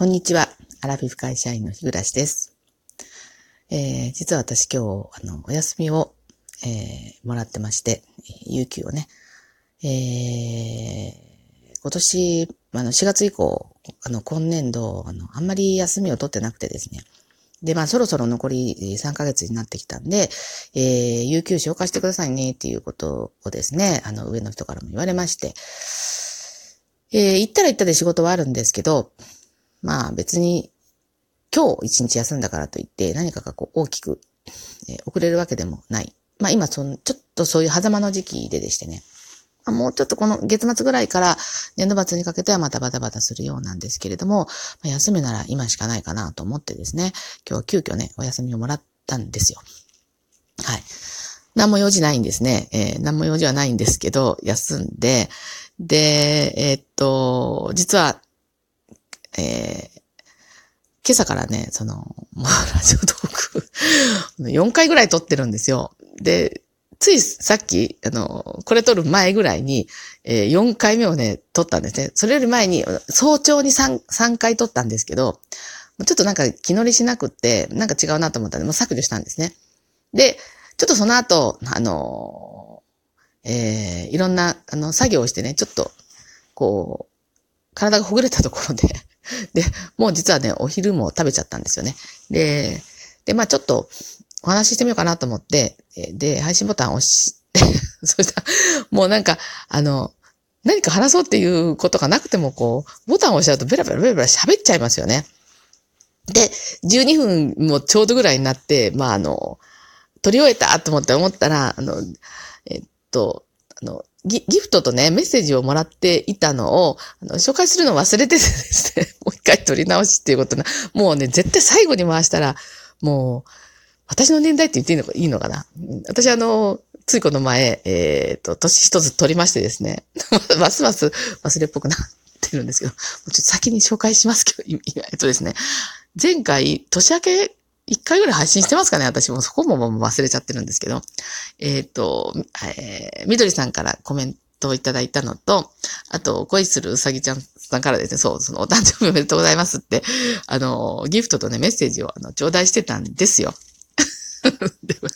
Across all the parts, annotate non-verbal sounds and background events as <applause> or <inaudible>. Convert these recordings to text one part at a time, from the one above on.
こんにちは。アラフィフ会社員の日暮です。えー、実は私今日、あの、お休みを、えー、もらってまして、有給をね、えー、今年、あの、4月以降、あの、今年度、あの、あんまり休みを取ってなくてですね。で、まあ、そろそろ残り3ヶ月になってきたんで、えー、有給消化してくださいねっていうことをですね、あの、上の人からも言われまして、えー、行ったら行ったで仕事はあるんですけど、まあ別に今日一日休んだからといって何かがこう大きく、えー、遅れるわけでもない。まあ今その、ちょっとそういう狭間の時期ででしてね。ま、もうちょっとこの月末ぐらいから年度末にかけてはまたバタバタするようなんですけれども、ま、休みなら今しかないかなと思ってですね、今日は急遽ね、お休みをもらったんですよ。はい。何も用事ないんですね。えー、何も用事はないんですけど、休んで、で、えー、っと、実はえー、今朝からね、その、まあ、<laughs> ラジオトーク4回ぐらい撮ってるんですよ。で、ついさっき、あの、これ撮る前ぐらいに、えー、4回目をね、撮ったんですね。それより前に、早朝に 3, 3回撮ったんですけど、ちょっとなんか気乗りしなくって、なんか違うなと思ったんで、もう削除したんですね。で、ちょっとその後、あの、えー、いろんな、あの、作業をしてね、ちょっと、こう、体がほぐれたところで <laughs> で、もう実はね、お昼も食べちゃったんですよね。で、で、まあちょっとお話ししてみようかなと思って、で、配信ボタンを押して、<laughs> そしたら、もうなんか、あの、何か話そうっていうことがなくても、こう、ボタンを押しちゃうとベラベラベラベラ喋っちゃいますよね。で、12分もちょうどぐらいになって、まああの、撮り終えたと思って思ったら、あの、えっと、あの、ギギフトとね、メッセージをもらっていたのを、あの紹介するの忘れててですね、<laughs> もう一回取り直しっていうことな、もうね、絶対最後に回したら、もう、私の年代って言っていいのかいいのかな？私あの、ついこの前、えっ、ー、と、年一つ取りましてですね、<laughs> ますます忘れっぽくなってるんですけど、もうちょっと先に紹介しますけど、えっとですね、前回、年明け一回ぐらい配信してますかね私もそこも忘れちゃってるんですけど。えっ、ー、と、えー、みどりさんからコメントをいただいたのと、あと、恋するうさぎちゃんさんからですね、そう、そのお誕生日おめでとうございますって、あの、ギフトとね、メッセージをあの頂戴してたんですよ。<laughs> でも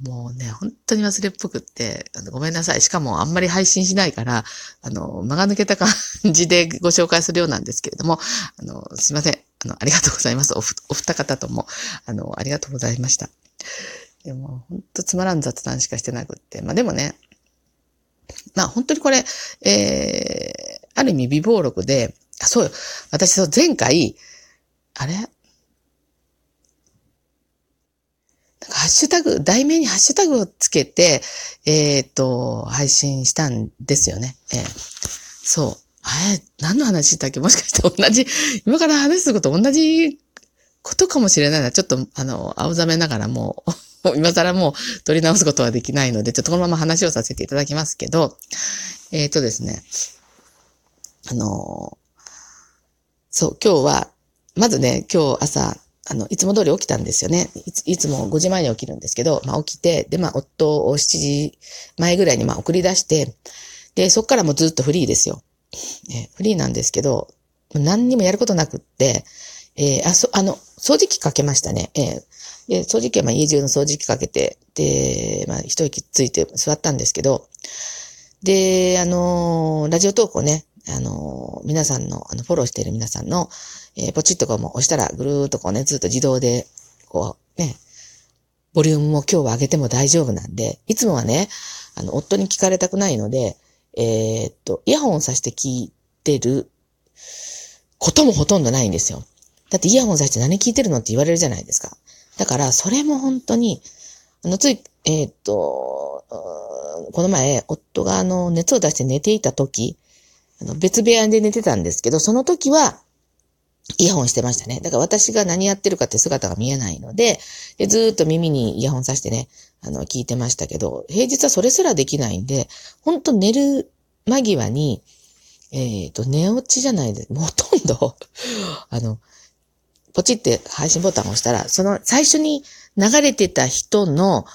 もうね、本当に忘れっぽくって、あのごめんなさい。しかもあんまり配信しないから、あの、間が抜けた感じでご紹介するようなんですけれども、あの、すいません。あの、ありがとうございます。おふお二方とも、あの、ありがとうございました。でも、本当つまらん雑談しかしてなくって。まあでもね、まあ本当にこれ、えー、ある意味微暴録で、あ、そうよ。私、そう、前回、あれ？なんかハッシュタグ、題名にハッシュタグをつけて、えっ、ー、と、配信したんですよね。えー、そう。え、何の話だっけ？<laughs> もしかして同じ、今から話すこと同じことかもしれないな。ちょっと、あの、青ざめながらもう、<laughs> 今更もう取り直すことはできないので、ちょっとこのまま話をさせていただきますけど、えっ、ー、とですね、あの、そう、今日は、まずね、今日朝、あの、いつも通り起きたんですよね。いついつも5時前に起きるんですけど、まあ起きて、で、まあ夫を7時前ぐらいにまあ送り出して、で、そっからもずっとフリーですよ。えフリーなんですけど、何にもやることなくって、えー、あ、そ、あの、掃除機かけましたね。えー、掃除機はまあ家中の掃除機かけて、で、まあ一息ついて座ったんですけど、で、あのー、ラジオ投稿ね、あのー、皆さんの、あの、フォローしている皆さんの、えー、ポチッとこうも押したら、ぐるーっとこうね、ずっと自動で、こう、ね、ボリュームも今日は上げても大丈夫なんで、いつもはね、あの、夫に聞かれたくないので、えー、っと、イヤホンさして聞いてることもほとんどないんですよ。だってイヤホンさして何聞いてるのって言われるじゃないですか。だから、それも本当に、あの、つい、えー、っと、この前、夫があの、熱を出して寝ていた時、あの別部屋で寝てたんですけど、その時は、イヤホンしてましたね。だから私が何やってるかって姿が見えないので、でずっと耳にイヤホンさしてね、あの、聞いてましたけど、平日はそれすらできないんで、ほんと寝る間際に、えっ、ー、と、寝落ちじゃないです。ほとんど <laughs> あの、ポチって配信ボタンを押したら、その最初に流れてた人の、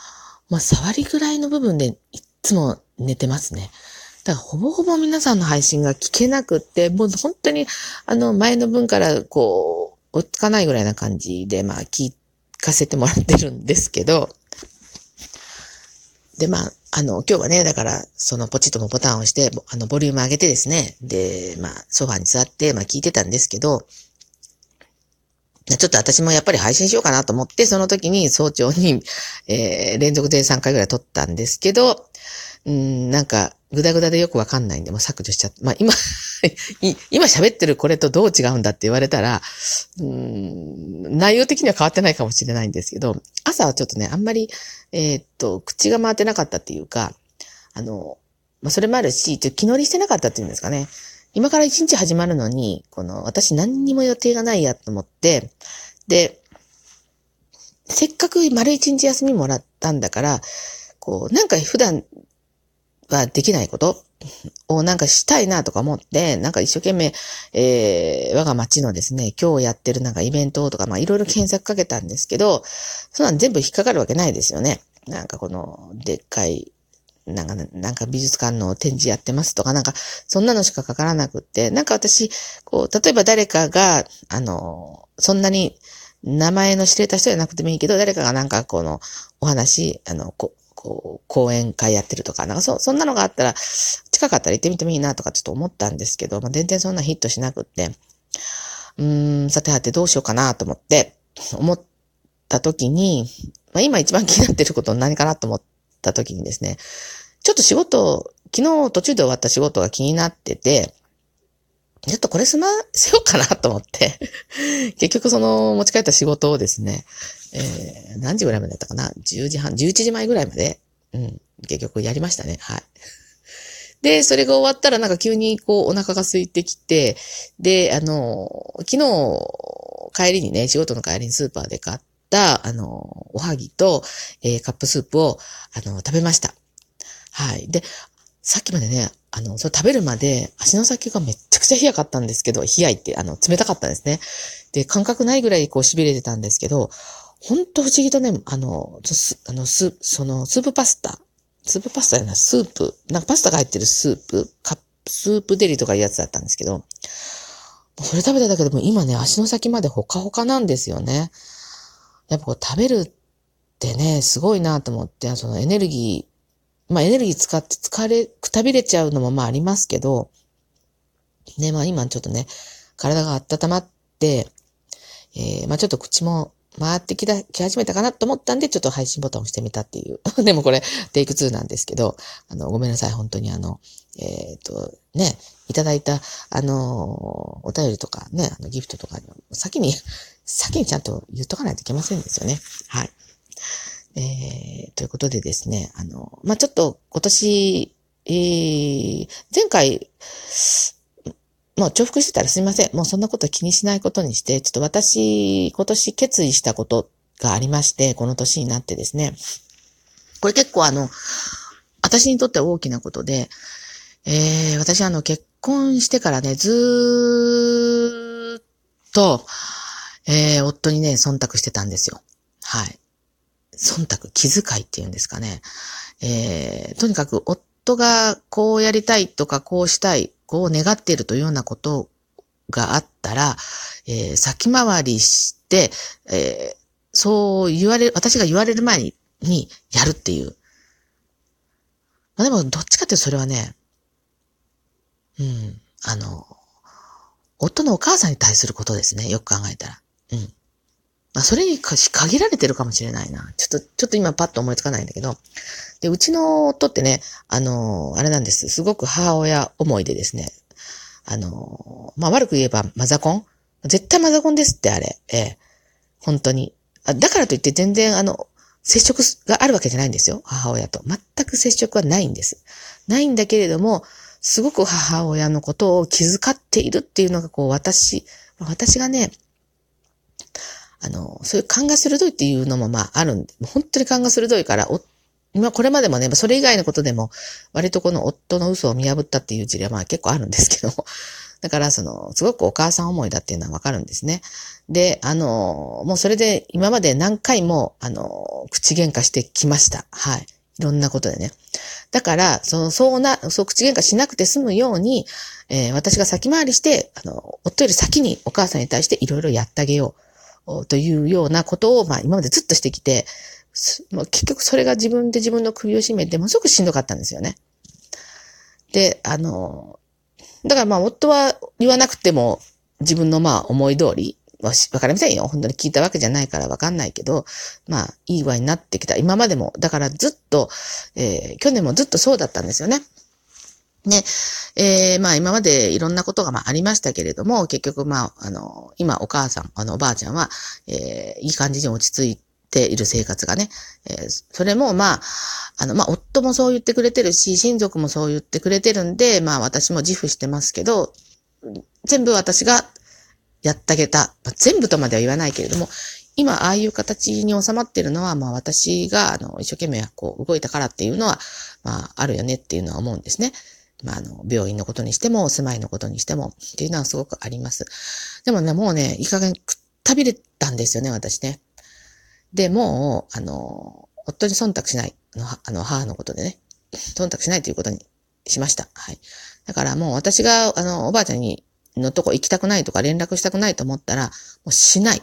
まあ、触りぐらいの部分でいつも寝てますね。だからほぼほぼ皆さんの配信が聞けなくって、もう本当にあの前の分からこう、落ち着かないぐらいな感じで、まあ聞かせてもらってるんですけど、で、まあ、あの、今日はね、だから、そのポチッとのボタンを押して、あの、ボリューム上げてですね、で、まあ、ソファに座って、まあ、聞いてたんですけど、ちょっと私もやっぱり配信しようかなと思って、その時に早朝に、えー、連続で3回ぐらい撮ったんですけど、うん、なんか、ぐだぐだでよくわかんないんで、もう削除しちゃった。まあ、今 <laughs> 今喋ってるこれとどう違うんだって言われたら、うん、内容的には変わってないかもしれないんですけど、朝はちょっとね、あんまり、えー、っと、口が回ってなかったっていうか、あの、まあ、それもあるし、ちょっと気乗りしてなかったっていうんですかね。今から一日始まるのに、この、私何にも予定がないやと思って、で、せっかく丸一日休みもらったんだから、こう、なんか普段はできないことをなんかしたいなとか思って、なんか一生懸命、えー、我が町のですね、今日やってるなんかイベントとか、まあいろいろ検索かけたんですけど、そんなん全部引っかかるわけないですよね。なんかこの、でっかいなんか、なんか美術館の展示やってますとか、なんか、そんなのしかかからなくって、なんか私、こう、例えば誰かが、あの、そんなに名前の知れた人じゃなくてもいいけど、誰かがなんかこの、お話、あの、ここう、講演会やってるとか、なんかそ、そんなのがあったら、近かったら行ってみてもいいなとかちょっと思ったんですけど、まあ、全然そんなヒットしなくって、うーん、さてはてどうしようかなと思って、思った時に、まあ、今一番気になってること何かなと思ってった時にですね、ちょっと仕事、昨日途中で終わった仕事が気になってて、ちょっとこれ済ませようかなと思って <laughs> 結局その持ち帰った仕事をですね、えー、何時ぐらいまでだったかな ?10 時半、11時前ぐらいまで、うん、結局やりましたね。はい。<laughs> で、それが終わったらなんか急にこうお腹が空いてきて、で、あの、昨日帰りにね、仕事の帰りにスーパーで買っ、あの、おはぎと、えー、カップスープを、あの、食べました。はい。で、さっきまでね、あの、それ食べるまで足の先がめちゃくちゃ冷やかったんですけど、冷やいって、あの、冷たかったんですね。で、感覚ないぐらいこう痺れてたんですけど、ほんと不思議とね、あの、あの、スその、スープパスタ、スープパスタやな、スープ、なんかパスタが入ってるスープ、カップ、スープデリとかいうやつだったんですけど、それ食べただけでも今ね、足の先までほかほかなんですよね。やっぱこう食べるってね、すごいなと思って、そのエネルギー、まあエネルギー使って疲れ、くたびれちゃうのもまあありますけど、ね、まあ今ちょっとね、体が温まって、えー、まあちょっと口も回ってきた、き始めたかなと思ったんで、ちょっと配信ボタンを押してみたっていう。<laughs> でもこれ、テイク2なんですけど、あの、ごめんなさい、本当にあの、えっ、ー、と、ね、いただいた、あの、お便りとかね、あの、ギフトとかに、先に、先にちゃんと言っとかないといけませんですよね。はい。えー、ということでですね、あの、まあ、ちょっと今年、えー、前回、もう重複してたらすみません。もうそんなこと気にしないことにして、ちょっと私、今年決意したことがありまして、この年になってですね。これ結構あの、私にとっては大きなことで、えー、私あの結婚してからね、ずーっと、えー、夫にね、忖度してたんですよ。はい。忖度、気遣いっていうんですかね。えー、とにかく夫がこうやりたいとかこうしたい、こう願っているというようなことがあったら、えー、先回りして、えー、そう言われる、私が言われる前に、にやるっていう。まあ、でも、どっちかってそれはね、うん、あの、夫のお母さんに対することですね。よく考えたら。うん。まあ、それに限られてるかもしれないな。ちょっと、ちょっと今パッと思いつかないんだけど。で、うちの夫ってね、あの、あれなんです。すごく母親思いでですね。あの、まあ、悪く言えばマザコン？絶対マザコンですって、あれ。ええ。本当に。あだからといって全然、あの、接触があるわけじゃないんですよ。母親と。全く接触はないんです。ないんだけれども、すごく母親のことを気遣っているっていうのが、こう、私、私がね、あの、そういう勘が鋭いっていうのもまああるんで、本当に勘が鋭いから、今これまでもね、それ以外のことでも、割とこの夫の嘘を見破ったっていう事例はまあ結構あるんですけど、<laughs> だからその、すごくお母さん思いだっていうのはわかるんですね。で、あの、もうそれで今まで何回も、あの、口喧嘩してきました。はい。いろんなことでね。だから、その、そうな、そう口喧嘩しなくて済むように、えー、私が先回りして、あの、夫より先にお母さんに対していろいろやってあげよう、というようなことを、まあ今までずっとしてきて、まあ、結局それが自分で自分の首を絞めて、ものすごくしんどかったんですよね。で、あの、だからまあ夫は言わなくても自分のまあ思い通りわかりませんよ。本当に聞いたわけじゃないからわかんないけど、まあ、いい具合になってきた。今までも、だからずっと、えー、去年もずっとそうだったんですよね。ね、えー、まあ今までいろんなことがまあありましたけれども、結局まあ、あの、今お母さん、あのおばあちゃんは、えー、いい感じに落ち着いている生活がね、えー、それもまあ、あの、まあ夫もそう言ってくれてるし、親族もそう言ってくれてるんで、まあ私も自負してますけど、全部私がやってあげた。まあ、全部とまでは言わないけれども、今、ああいう形に収まってるのは、まあ私が、あの、一生懸命こう動いたからっていうのは、まああるよねっていうのは思うんですね。まああの、病院のことにしても、住まいのことにしても、っていうのはすごくあります。でもね、もうね、いい加減くったびれたんですよね、私ね。で、もう、あの、夫に忖度しない。あの、あの母のことでね。忖度しないということにしました。はい。だからもう私が、あの、おばあちゃんにのとこ行きたくないとか連絡したくないと思ったら、もうしない。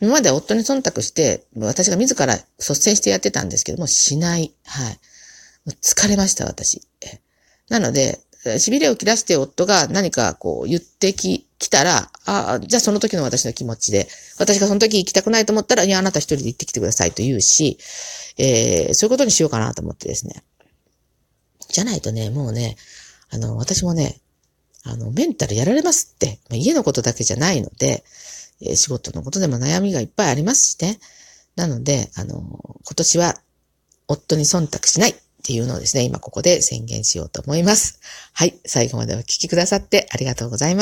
今まで夫に忖度して、私が自ら率先してやってたんですけども、しない。はい。もう疲れました、私。えなので、痺れを切らして夫が何かこう言ってき、来たら、ああ、じゃあその時の私の気持ちで、私がその時行きたくないと思ったら、いや、あなた一人で行ってきてくださいと言うし、えー、そういうことにしようかなと思ってですね。じゃないとね、もうね、あの、私もね、あの、メンタルやられますって。まあ、家のことだけじゃないので、えー、仕事のことでも悩みがいっぱいありますしね。なので、あの、今年は夫に忖度しないっていうのをですね、今ここで宣言しようと思います。はい。最後までお聴きくださってありがとうございました。